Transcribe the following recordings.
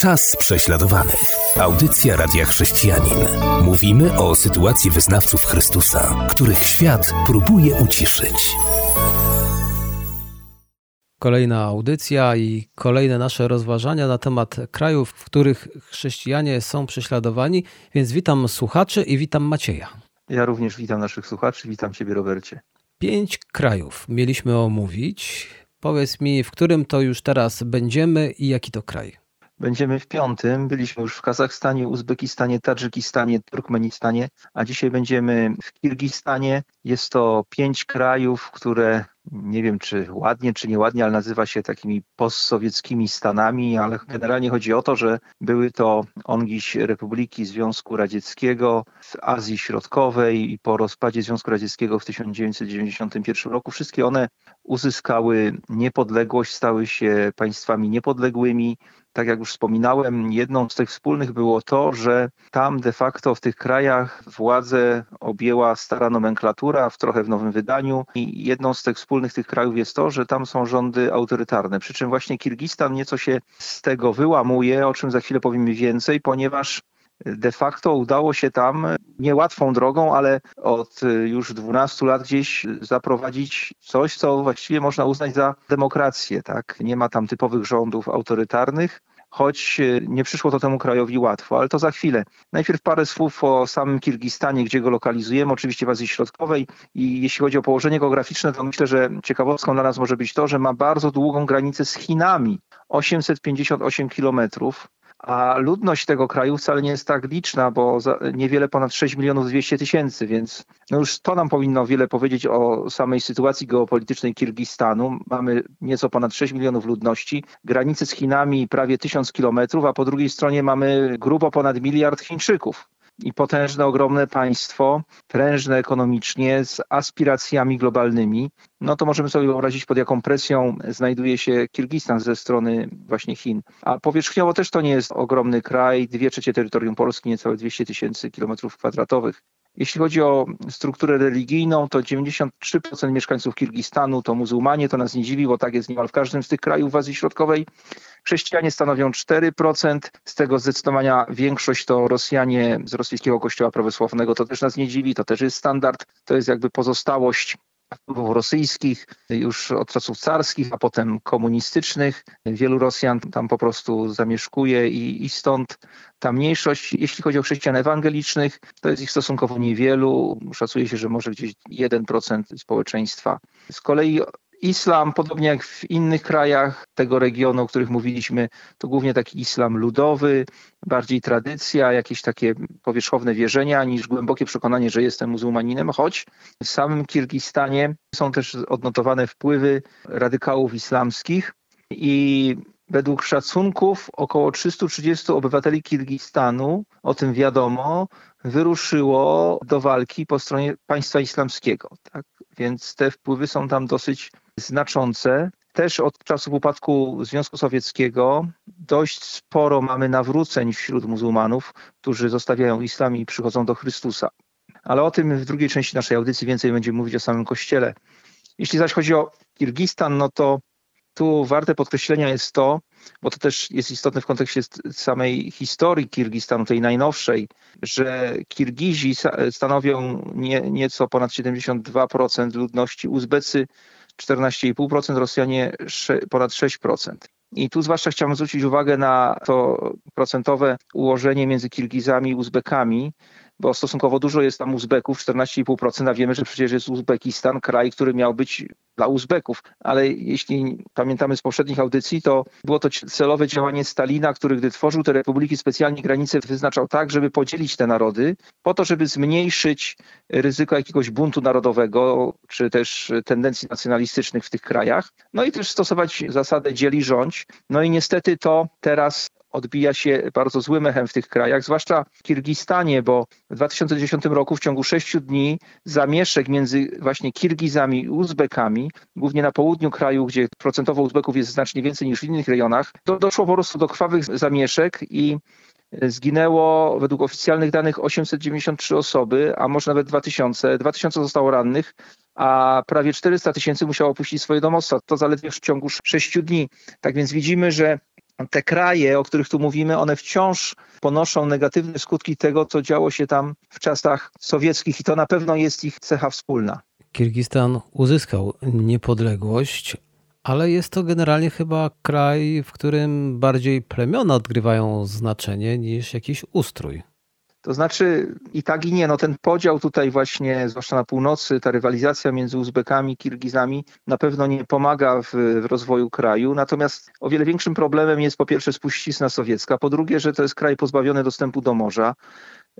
Czas prześladowanych. Audycja Radia Chrześcijanin. Mówimy o sytuacji wyznawców Chrystusa, których świat próbuje uciszyć. Kolejna audycja i kolejne nasze rozważania na temat krajów, w których chrześcijanie są prześladowani. Więc witam słuchaczy i witam Macieja. Ja również witam naszych słuchaczy, witam Ciebie, Robercie. Pięć krajów mieliśmy omówić. Powiedz mi, w którym to już teraz będziemy i jaki to kraj? Będziemy w piątym. Byliśmy już w Kazachstanie, Uzbekistanie, Tadżykistanie, Turkmenistanie, a dzisiaj będziemy w Kirgistanie. Jest to pięć krajów, które nie wiem czy ładnie, czy nieładnie, ale nazywa się takimi postsowieckimi stanami, ale generalnie chodzi o to, że były to ongiś Republiki Związku Radzieckiego w Azji Środkowej i po rozpadzie Związku Radzieckiego w 1991 roku wszystkie one uzyskały niepodległość, stały się państwami niepodległymi. Tak jak już wspominałem, jedną z tych wspólnych było to, że tam de facto w tych krajach władzę objęła stara nomenklatura w trochę w nowym wydaniu i jedną z tych wspólnych tych krajów jest to, że tam są rządy autorytarne. Przy czym właśnie Kirgistan nieco się z tego wyłamuje, o czym za chwilę powiemy więcej, ponieważ de facto udało się tam niełatwą drogą, ale od już 12 lat gdzieś zaprowadzić coś, co właściwie można uznać za demokrację. Tak? Nie ma tam typowych rządów autorytarnych, choć nie przyszło to temu krajowi łatwo, ale to za chwilę. Najpierw parę słów o samym Kirgistanie, gdzie go lokalizujemy, oczywiście w Azji Środkowej i jeśli chodzi o położenie geograficzne, to myślę, że ciekawostką dla nas może być to, że ma bardzo długą granicę z Chinami, 858 kilometrów a ludność tego kraju wcale nie jest tak liczna, bo niewiele ponad 6 milionów 200 tysięcy, więc no już to nam powinno wiele powiedzieć o samej sytuacji geopolitycznej Kirgistanu. Mamy nieco ponad 6 milionów ludności, granice z Chinami prawie 1000 kilometrów, a po drugiej stronie mamy grubo ponad miliard Chińczyków i potężne, ogromne państwo, prężne ekonomicznie, z aspiracjami globalnymi, no to możemy sobie wyobrazić, pod jaką presją znajduje się Kirgistan ze strony właśnie Chin. A powierzchniowo też to nie jest ogromny kraj, dwie trzecie terytorium Polski, niecałe 200 tysięcy kilometrów kwadratowych. Jeśli chodzi o strukturę religijną, to 93% mieszkańców Kirgistanu to muzułmanie, to nas nie dziwi, bo tak jest niemal w każdym z tych krajów w Azji Środkowej. Chrześcijanie stanowią 4%, z tego zdecydowania większość to Rosjanie z rosyjskiego kościoła prawosławnego, to też nas nie dziwi, to też jest standard, to jest jakby pozostałość wpływów rosyjskich już od czasów carskich, a potem komunistycznych. Wielu Rosjan tam po prostu zamieszkuje i, i stąd ta mniejszość, jeśli chodzi o chrześcijan ewangelicznych, to jest ich stosunkowo niewielu. Szacuje się, że może gdzieś 1% społeczeństwa. Z kolei Islam, podobnie jak w innych krajach tego regionu, o których mówiliśmy, to głównie taki islam ludowy, bardziej tradycja, jakieś takie powierzchowne wierzenia, niż głębokie przekonanie, że jestem muzułmaninem, choć w samym Kirgistanie są też odnotowane wpływy radykałów islamskich i według szacunków około 330 obywateli Kirgistanu, o tym wiadomo, wyruszyło do walki po stronie państwa islamskiego. Tak? Więc te wpływy są tam dosyć znaczące. Też od czasów upadku Związku Sowieckiego dość sporo mamy nawróceń wśród muzułmanów, którzy zostawiają islam i przychodzą do Chrystusa. Ale o tym w drugiej części naszej audycji więcej będziemy mówić o samym kościele. Jeśli zaś chodzi o Kirgistan, no to tu warte podkreślenia jest to, bo to też jest istotne w kontekście samej historii Kirgistanu, tej najnowszej, że Kirgizi stanowią nie, nieco ponad 72% ludności, Uzbecy 14,5%, Rosjanie ponad 6%. I tu zwłaszcza chciałbym zwrócić uwagę na to procentowe ułożenie między Kirgizami i Uzbekami, bo stosunkowo dużo jest tam Uzbeków, 14,5%, a wiemy, że przecież jest Uzbekistan, kraj, który miał być dla Uzbeków. Ale jeśli pamiętamy z poprzednich audycji, to było to celowe działanie Stalina, który gdy tworzył te republiki, specjalnie granice wyznaczał tak, żeby podzielić te narody, po to, żeby zmniejszyć ryzyko jakiegoś buntu narodowego, czy też tendencji nacjonalistycznych w tych krajach. No i też stosować zasadę dzieli rządź. No i niestety to teraz odbija się bardzo złym echem w tych krajach, zwłaszcza w Kirgistanie, bo w 2010 roku w ciągu sześciu dni zamieszek między właśnie Kirgizami i Uzbekami, głównie na południu kraju, gdzie procentowo Uzbeków jest znacznie więcej niż w innych rejonach, to doszło po prostu do krwawych zamieszek i zginęło według oficjalnych danych 893 osoby, a może nawet 2000. 2000 zostało rannych, a prawie 400 tysięcy musiało opuścić swoje domostwa. To zaledwie w ciągu 6 dni. Tak więc widzimy, że te kraje, o których tu mówimy, one wciąż ponoszą negatywne skutki tego, co działo się tam w czasach sowieckich i to na pewno jest ich cecha wspólna. Kirgistan uzyskał niepodległość, ale jest to generalnie chyba kraj, w którym bardziej plemiona odgrywają znaczenie niż jakiś ustrój. To znaczy i tak i nie. No ten podział tutaj właśnie, zwłaszcza na północy, ta rywalizacja między Uzbekami, Kirgizami na pewno nie pomaga w, w rozwoju kraju. Natomiast o wiele większym problemem jest po pierwsze spuścizna sowiecka, po drugie, że to jest kraj pozbawiony dostępu do morza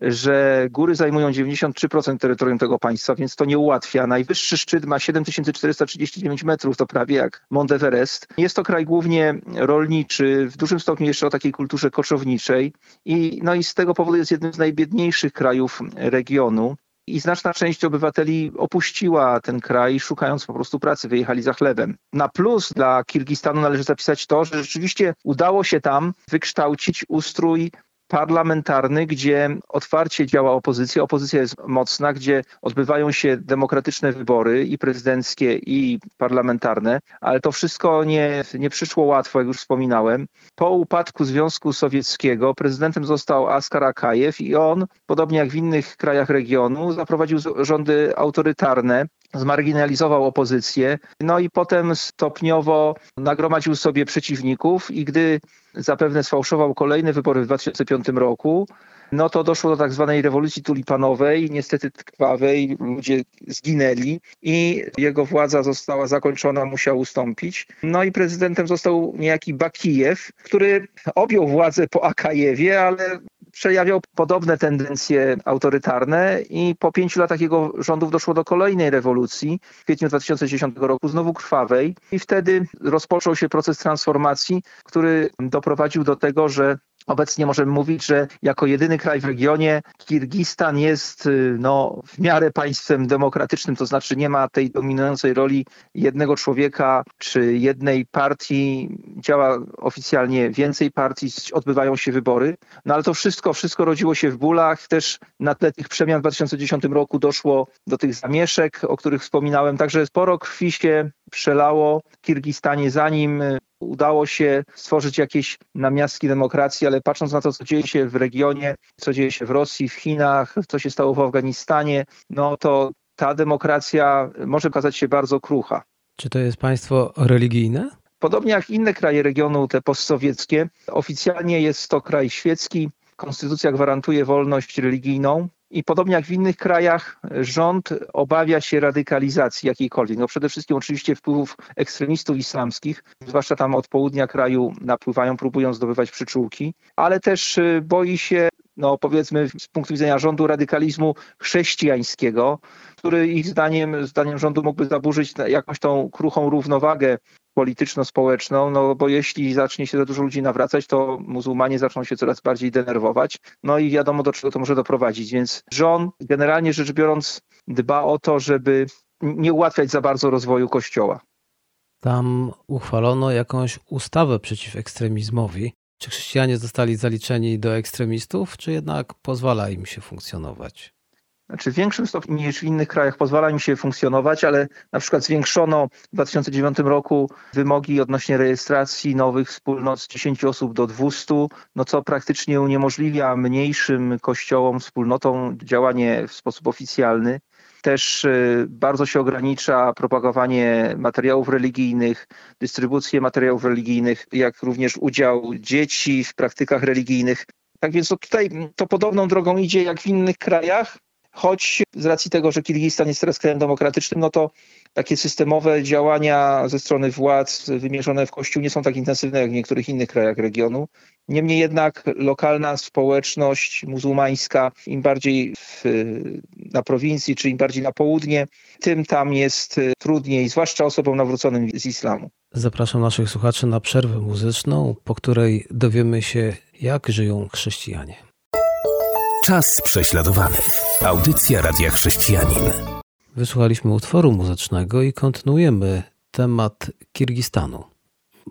że góry zajmują 93% terytorium tego państwa, więc to nie ułatwia. Najwyższy szczyt ma 7439 metrów, to prawie jak Mount Everest. Jest to kraj głównie rolniczy, w dużym stopniu jeszcze o takiej kulturze koczowniczej i, no i z tego powodu jest jednym z najbiedniejszych krajów regionu. I znaczna część obywateli opuściła ten kraj, szukając po prostu pracy, wyjechali za chlebem. Na plus dla Kirgistanu należy zapisać to, że rzeczywiście udało się tam wykształcić ustrój parlamentarny, gdzie otwarcie działa opozycja, opozycja jest mocna, gdzie odbywają się demokratyczne wybory i prezydenckie, i parlamentarne, ale to wszystko nie, nie przyszło łatwo, jak już wspominałem. Po upadku Związku Sowieckiego prezydentem został Askar Akajew i on, podobnie jak w innych krajach regionu, zaprowadził rządy autorytarne, zmarginalizował opozycję, no i potem stopniowo nagromadził sobie przeciwników i gdy zapewne sfałszował kolejne wybory w 2005 roku, no to doszło do tak zwanej rewolucji tulipanowej, niestety krwawej, ludzie zginęli i jego władza została zakończona, musiał ustąpić. No i prezydentem został niejaki Bakijew, który objął władzę po Akajewie, ale przejawiał podobne tendencje autorytarne i po pięciu latach jego rządów doszło do kolejnej rewolucji w kwietniu 2010 roku, znowu krwawej i wtedy rozpoczął się proces transformacji, który doprowadził do tego, że Obecnie możemy mówić, że jako jedyny kraj w regionie Kirgistan jest y, no, w miarę państwem demokratycznym, to znaczy nie ma tej dominującej roli jednego człowieka czy jednej partii. Działa oficjalnie więcej partii, odbywają się wybory. No ale to wszystko, wszystko rodziło się w bólach. Też na tle tych przemian w 2010 roku doszło do tych zamieszek, o których wspominałem. Także sporo krwi się przelało w Kirgistanie, zanim udało się stworzyć jakieś namiastki demokracji, ale patrząc na to, co dzieje się w regionie, co dzieje się w Rosji, w Chinach, co się stało w Afganistanie, no to ta demokracja może okazać się bardzo krucha. Czy to jest państwo religijne? Podobnie jak inne kraje regionu, te postsowieckie, oficjalnie jest to kraj świecki. Konstytucja gwarantuje wolność religijną, i podobnie jak w innych krajach, rząd obawia się radykalizacji jakiejkolwiek. No przede wszystkim oczywiście wpływów ekstremistów islamskich, zwłaszcza tam od południa kraju napływają, próbują zdobywać przyczółki, ale też y, boi się no powiedzmy z punktu widzenia rządu radykalizmu chrześcijańskiego, który ich zdaniem, zdaniem rządu mógłby zaburzyć jakąś tą kruchą równowagę polityczno-społeczną, no bo jeśli zacznie się za dużo ludzi nawracać, to muzułmanie zaczną się coraz bardziej denerwować, no i wiadomo do czego to może doprowadzić, więc rząd generalnie rzecz biorąc dba o to, żeby nie ułatwiać za bardzo rozwoju kościoła. Tam uchwalono jakąś ustawę przeciw ekstremizmowi. Czy chrześcijanie zostali zaliczeni do ekstremistów, czy jednak pozwala im się funkcjonować? Znaczy w większym stopniu niż w innych krajach pozwala im się funkcjonować, ale na przykład zwiększono w 2009 roku wymogi odnośnie rejestracji nowych wspólnot z 10 osób do 200, no co praktycznie uniemożliwia mniejszym kościołom, wspólnotom działanie w sposób oficjalny. Też y, bardzo się ogranicza propagowanie materiałów religijnych, dystrybucję materiałów religijnych, jak również udział dzieci w praktykach religijnych. Tak więc to tutaj to podobną drogą idzie jak w innych krajach, choć z racji tego, że Kirgistan jest teraz krajem demokratycznym, no to takie systemowe działania ze strony władz wymierzone w Kościół nie są tak intensywne jak w niektórych innych krajach regionu. Niemniej jednak lokalna społeczność muzułmańska, im bardziej w, na prowincji, czy im bardziej na południe, tym tam jest trudniej, zwłaszcza osobom nawróconym z islamu. Zapraszam naszych słuchaczy na przerwę muzyczną, po której dowiemy się, jak żyją chrześcijanie. Czas prześladowany. Audycja Radia Chrześcijanin. Wysłuchaliśmy utworu muzycznego i kontynuujemy temat Kirgistanu.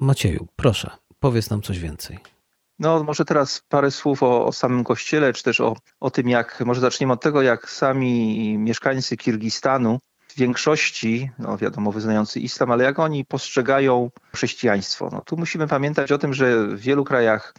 Macieju, proszę, powiedz nam coś więcej. No, może teraz parę słów o, o, samym kościele, czy też o, o tym, jak, może zaczniemy od tego, jak sami mieszkańcy Kirgistanu większości, no wiadomo, wyznający islam, ale jak oni postrzegają chrześcijaństwo. No tu musimy pamiętać o tym, że w wielu krajach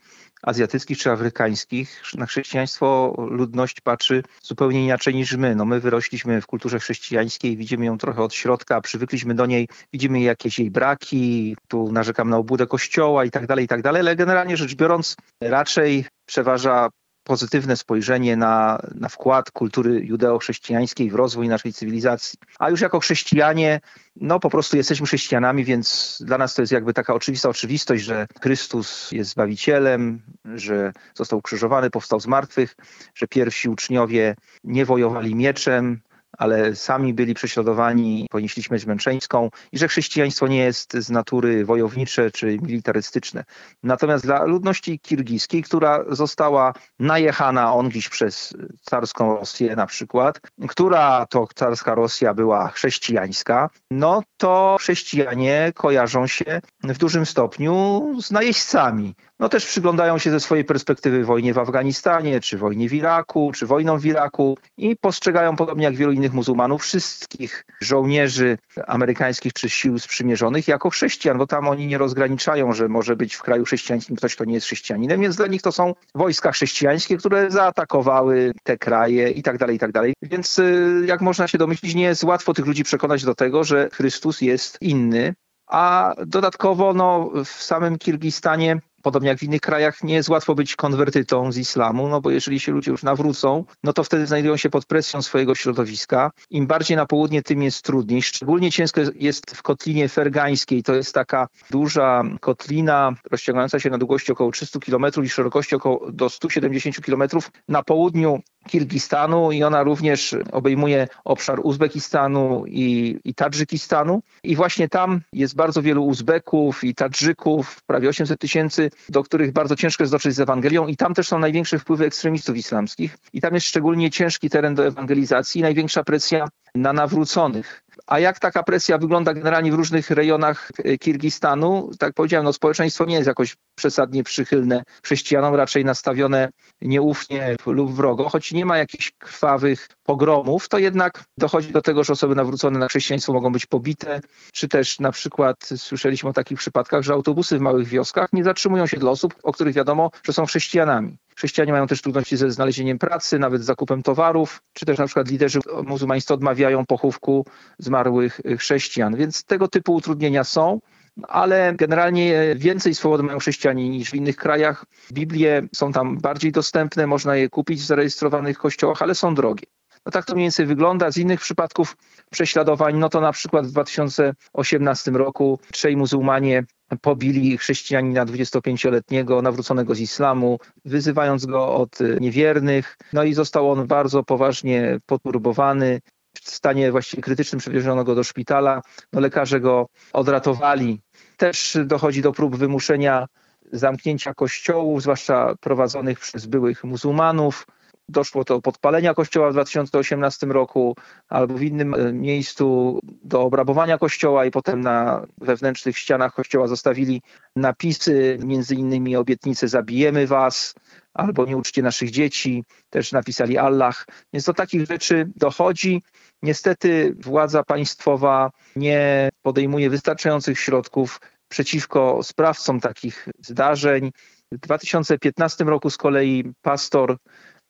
azjatyckich czy afrykańskich na chrześcijaństwo ludność patrzy zupełnie inaczej niż my. No my wyrośliśmy w kulturze chrześcijańskiej, widzimy ją trochę od środka, przywykliśmy do niej, widzimy jakieś jej braki, tu narzekam na obudę kościoła i tak dalej, i tak dalej, ale generalnie rzecz biorąc raczej przeważa pozytywne spojrzenie na, na wkład kultury judeo-chrześcijańskiej w rozwój naszej cywilizacji. A już jako chrześcijanie, no po prostu jesteśmy chrześcijanami, więc dla nas to jest jakby taka oczywista oczywistość, że Chrystus jest Zbawicielem, że został ukrzyżowany, powstał z martwych, że pierwsi uczniowie nie wojowali mieczem, ale sami byli prześladowani, ponieśli śmierć męczeńską i że chrześcijaństwo nie jest z natury wojownicze czy militarystyczne. Natomiast dla ludności kirgijskiej, która została najechana ongiś przez carską Rosję na przykład, która to carska Rosja była chrześcijańska, no to chrześcijanie kojarzą się w dużym stopniu z najeźdźcami no też przyglądają się ze swojej perspektywy wojnie w Afganistanie, czy wojnie w Iraku, czy wojną w Iraku i postrzegają, podobnie jak wielu innych muzułmanów, wszystkich żołnierzy amerykańskich czy sił sprzymierzonych jako chrześcijan, bo tam oni nie rozgraniczają, że może być w kraju chrześcijańskim ktoś, kto nie jest chrześcijaninem, więc dla nich to są wojska chrześcijańskie, które zaatakowały te kraje i tak dalej, i tak dalej. Więc y, jak można się domyślić, nie jest łatwo tych ludzi przekonać do tego, że Chrystus jest inny, a dodatkowo no, w samym Kirgistanie podobnie jak w innych krajach, nie jest łatwo być konwertytą z islamu, no bo jeżeli się ludzie już nawrócą, no to wtedy znajdują się pod presją swojego środowiska. Im bardziej na południe, tym jest trudniej. Szczególnie ciężko jest w kotlinie fergańskiej. To jest taka duża kotlina rozciągająca się na długości około 300 km i szerokości około do 170 km na południu Kirgistanu i ona również obejmuje obszar Uzbekistanu i, i Tadżykistanu. I właśnie tam jest bardzo wielu Uzbeków i Tadżyków, prawie 800 tysięcy, do których bardzo ciężko jest dotrzeć z Ewangelią i tam też są największe wpływy ekstremistów islamskich. I tam jest szczególnie ciężki teren do ewangelizacji i największa presja na nawróconych. A jak taka presja wygląda generalnie w różnych rejonach e, Kirgistanu? Tak powiedziałem, no społeczeństwo nie jest jakoś przesadnie przychylne chrześcijanom, raczej nastawione nieufnie lub wrogo, choć nie ma jakichś krwawych pogromów, to jednak dochodzi do tego, że osoby nawrócone na chrześcijaństwo mogą być pobite, czy też na przykład słyszeliśmy o takich przypadkach, że autobusy w małych wioskach nie zatrzymują się dla osób, o których wiadomo, że są chrześcijanami. Chrześcijanie mają też trudności ze znalezieniem pracy, nawet z zakupem towarów, czy też na przykład liderzy muzułmańscy odmawiają pochówku zmarłych chrześcijan. Więc tego typu utrudnienia są ale generalnie więcej swobody mają chrześcijanie niż w innych krajach. Biblie są tam bardziej dostępne, można je kupić w zarejestrowanych kościołach, ale są drogie. No tak to mniej więcej wygląda. Z innych przypadków prześladowań, no to na przykład w 2018 roku trzej muzułmanie pobili chrześcijanina 25-letniego nawróconego z islamu, wyzywając go od niewiernych. No i został on bardzo poważnie poturbowany. W stanie właściwie krytycznym przewieziono go do szpitala. No lekarze go odratowali. Też dochodzi do prób wymuszenia zamknięcia kościołów, zwłaszcza prowadzonych przez byłych muzułmanów doszło do podpalenia kościoła w 2018 roku, albo w innym e, miejscu do obrabowania kościoła i potem na wewnętrznych ścianach kościoła zostawili napisy, między innymi obietnice zabijemy was, albo nie uczcie naszych dzieci, też napisali Allah. Więc do takich rzeczy dochodzi. Niestety władza państwowa nie podejmuje wystarczających środków przeciwko sprawcom takich zdarzeń. W 2015 roku z kolei pastor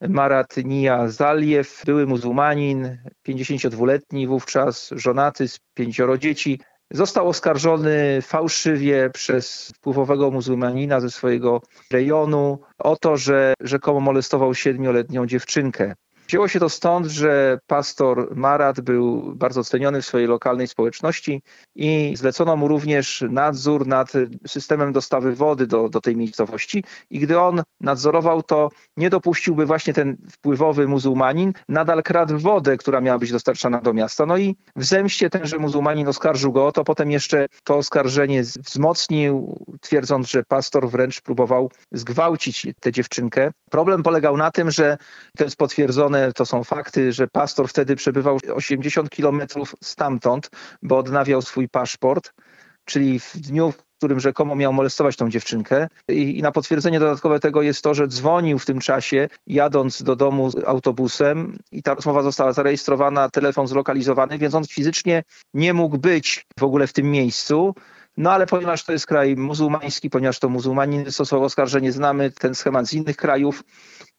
Marat Nia Zaliew, były muzułmanin, 52-letni wówczas, żonaty z pięcioro dzieci, został oskarżony fałszywie przez wpływowego muzułmanina ze swojego rejonu o to, że rzekomo molestował siedmioletnią dziewczynkę. Wzięło się to stąd, że pastor Marat był bardzo ceniony w swojej lokalnej społeczności i zlecono mu również nadzór nad systemem dostawy wody do, do tej miejscowości. I gdy on nadzorował to, nie dopuściłby właśnie ten wpływowy muzułmanin, nadal kradł wodę, która miała być dostarczana do miasta. No i w zemście tenże muzułmanin oskarżył go o to, potem jeszcze to oskarżenie wzmocnił, twierdząc, że pastor wręcz próbował zgwałcić tę dziewczynkę. Problem polegał na tym, że to jest potwierdzone to są fakty, że pastor wtedy przebywał 80 kilometrów stamtąd, bo odnawiał swój paszport, czyli w dniu, którym rzekomo miał molestować tą dziewczynkę. I, I, na potwierdzenie dodatkowe tego jest to, że dzwonił w tym czasie, jadąc do domu autobusem i ta rozmowa została zarejestrowana, telefon zlokalizowany, więc on fizycznie nie mógł być w ogóle w tym miejscu. No ale ponieważ to jest kraj muzułmański, ponieważ to muzułmanin wystosował oskarżenie, znamy ten schemat z innych krajów,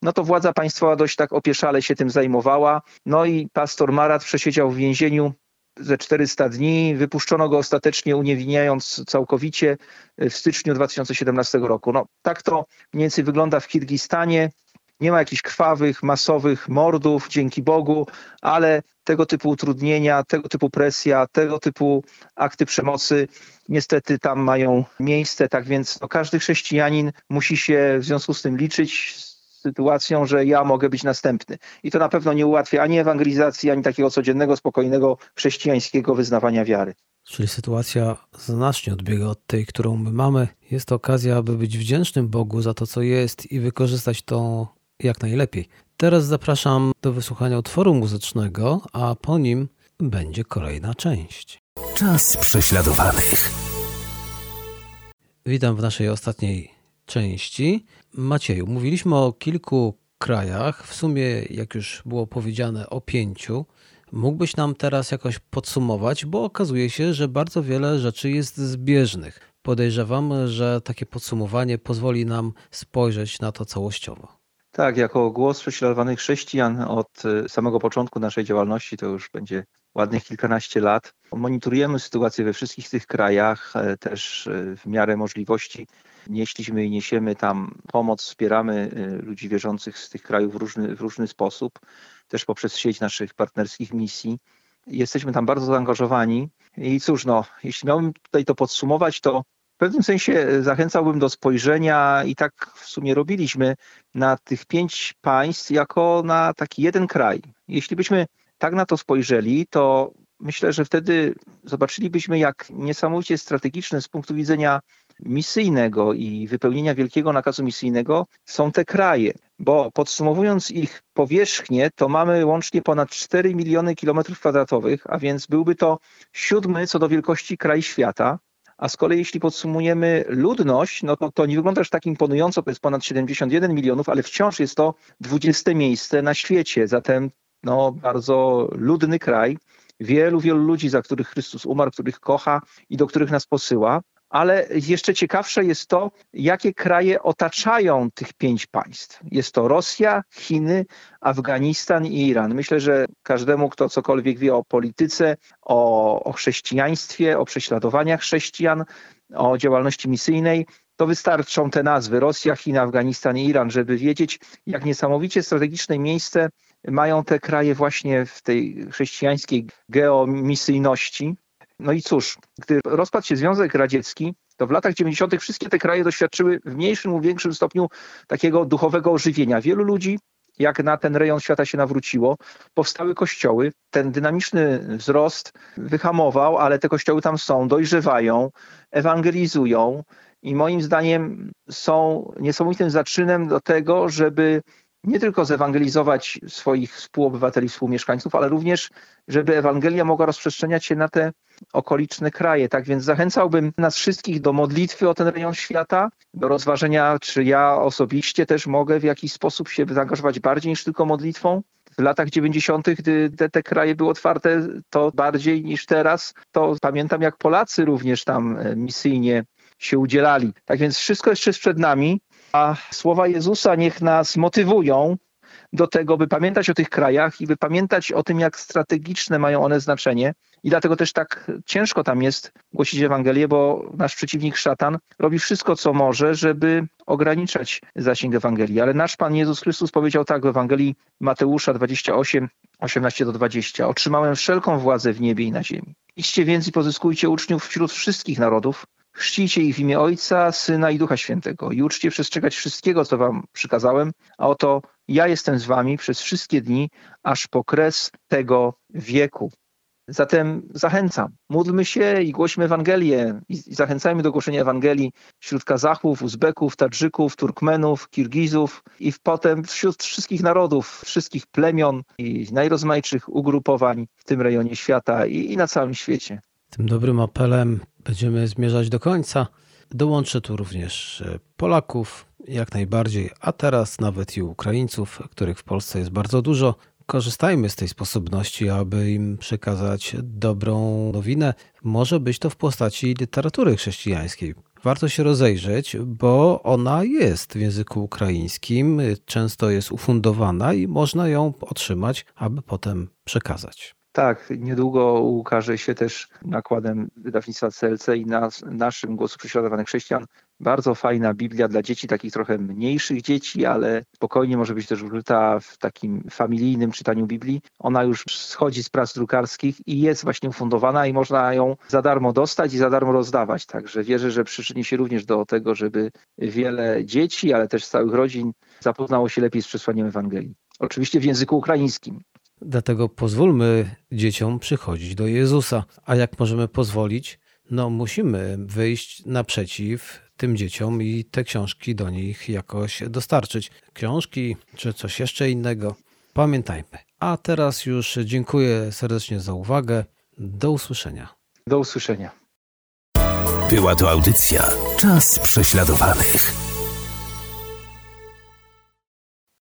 no to władza państwowa dość tak opieszale się tym zajmowała. No i pastor Marat przesiedział w więzieniu ze 400 dni. Wypuszczono go ostatecznie, uniewinniając całkowicie w styczniu 2017 roku. No, tak to mniej więcej wygląda w Kirgistanie. Nie ma jakichś krwawych, masowych mordów, dzięki Bogu, ale tego typu utrudnienia, tego typu presja, tego typu akty przemocy niestety tam mają miejsce. Tak więc no, każdy chrześcijanin musi się w związku z tym liczyć sytuacją, że ja mogę być następny. I to na pewno nie ułatwia ani ewangelizacji, ani takiego codziennego, spokojnego chrześcijańskiego wyznawania wiary. Czyli sytuacja znacznie odbiega od tej, którą my mamy. Jest to okazja, aby być wdzięcznym Bogu za to, co jest i wykorzystać to jak najlepiej. Teraz zapraszam do wysłuchania utworu muzycznego, a po nim będzie kolejna część. Czas prześladowanych. Witam w naszej ostatniej części. Macieju, mówiliśmy o kilku krajach, w sumie, jak już było powiedziane, o pięciu. Mógłbyś nam teraz jakoś podsumować, bo okazuje się, że bardzo wiele rzeczy jest zbieżnych. Podejrzewam, że takie podsumowanie pozwoli nam spojrzeć na to całościowo. Tak, jako głos prześladowanych chrześcijan od y, samego początku naszej działalności, to już będzie ładnych kilkanaście lat. Monitorujemy sytuację we wszystkich tych krajach, e, też e, w miarę możliwości nieśliśmy i niesiemy tam pomoc, wspieramy e, ludzi wierzących z tych krajów w różny, w różny sposób, też poprzez sieć naszych partnerskich misji. Jesteśmy tam bardzo zaangażowani i cóż, no, jeśli miałbym tutaj to podsumować, to w pewnym sensie zachęcałbym do spojrzenia i tak w sumie robiliśmy na tych pięć państw jako na taki jeden kraj. Jeśli byśmy tak na to spojrzeli, to myślę, że wtedy zobaczylibyśmy, jak niesamowicie strategiczne z punktu widzenia misyjnego i wypełnienia wielkiego nakazu misyjnego są te kraje, bo podsumowując ich powierzchnię, to mamy łącznie ponad 4 miliony kilometrów kwadratowych, a więc byłby to siódmy co do wielkości kraj świata. A z kolei jeśli podsumujemy ludność, no to to nie wygląda aż tak imponująco, to jest ponad 71 milionów, ale wciąż jest to 20 miejsce na świecie. Zatem no, bardzo ludny kraj, wielu, wielu ludzi, za których Chrystus umarł, których kocha i do których nas posyła. Ale jeszcze ciekawsze jest to, jakie kraje otaczają tych pięć państw. Jest to Rosja, Chiny, Afganistan i Iran. Myślę, że każdemu, kto cokolwiek wie o polityce, o, o chrześcijaństwie, o prześladowaniach chrześcijan, o działalności misyjnej, to wystarczą te nazwy Rosja, China, Afganistan i Iran, żeby wiedzieć, jak niesamowicie strategiczne miejsce mają te kraje właśnie w tej chrześcijańskiej geomisyjności. No i cóż, gdy rozpadł się Związek Radziecki, to w latach 90. wszystkie te kraje doświadczyły w mniejszym lub większym stopniu takiego duchowego ożywienia. Wielu ludzi, jak na ten rejon świata się nawróciło, powstały kościoły. Ten dynamiczny wzrost wyhamował, ale te kościoły tam są, dojrzewają, ewangelizują i moim zdaniem są niesamowitym zaczynem do tego, żeby nie tylko zewangelizować swoich współobywateli, współmieszkańców, ale również, żeby Ewangelia mogła rozprzestrzeniać się na te okoliczne kraje. Tak więc zachęcałbym nas wszystkich do modlitwy o ten rejon świata, do rozważenia, czy ja osobiście też mogę w jakiś sposób się zaangażować bardziej niż tylko modlitwą. W latach 90., gdy te, te kraje były otwarte, to bardziej niż teraz, to pamiętam jak Polacy również tam e, misyjnie się udzielali. Tak więc wszystko jeszcze jest przed nami. A słowa Jezusa niech nas motywują do tego, by pamiętać o tych krajach i by pamiętać o tym, jak strategiczne mają one znaczenie. I dlatego też tak ciężko tam jest głosić Ewangelię, bo nasz przeciwnik szatan robi wszystko, co może, żeby ograniczać zasięg Ewangelii. Ale nasz Pan Jezus Chrystus powiedział tak w Ewangelii Mateusza 28, 18 do 20. Otrzymałem wszelką władzę w niebie i na ziemi. Idźcie więc i pozyskujcie uczniów wśród wszystkich narodów, Chrzcijcie ich w imię Ojca, Syna i Ducha Świętego i uczcie przestrzegać wszystkiego, co wam przykazałem, a oto ja jestem z wami przez wszystkie dni, aż po kres tego wieku. Zatem zachęcam, módlmy się i głośmy Ewangelię i zachęcajmy do głoszenia Ewangelii wśród Kazachów, Uzbeków, Tadżyków, Turkmenów, Kirgizów i potem wśród wszystkich narodów, wszystkich plemion i najrozmaitszych ugrupowań w tym rejonie świata i, i na całym świecie. Tym dobrym apelem będziemy zmierzać do końca. Dołączę tu również e, Polaków, jak najbardziej, a teraz nawet i Ukraińców, których w Polsce jest bardzo dużo. Korzystajmy z tej sposobności, aby im przekazać dobrą nowinę. Może być to w postaci literatury chrześcijańskiej. Warto się rozejrzeć, bo ona jest w języku ukraińskim, często jest ufundowana i można ją otrzymać, aby potem przekazać. Tak, niedługo ukaże się też nakładem wydawnictwa CLC i nas, naszym Głosu Prześladowanych Chrześcijan bardzo fajna Biblia dla dzieci, takich trochę mniejszych dzieci, ale spokojnie może być też użyta w takim familijnym czytaniu Biblii. Ona już schodzi z prac drukarskich i jest właśnie ufundowana i można ją za darmo dostać i za darmo rozdawać. Także wierzę, że przyczyni się również do tego, żeby wiele dzieci, ale też całych rodzin zapoznało się lepiej z przesłaniem Ewangelii. Oczywiście w języku ukraińskim. Dlatego pozwólmy dzieciom przychodzić do Jezusa. A jak możemy pozwolić? No, musimy wyjść naprzeciw tym dzieciom i te książki do nich jakoś dostarczyć. Książki czy coś jeszcze innego. Pamiętajmy. A teraz już dziękuję serdecznie za uwagę. Do usłyszenia. Do usłyszenia. Była to audycja Czas prześladowanych.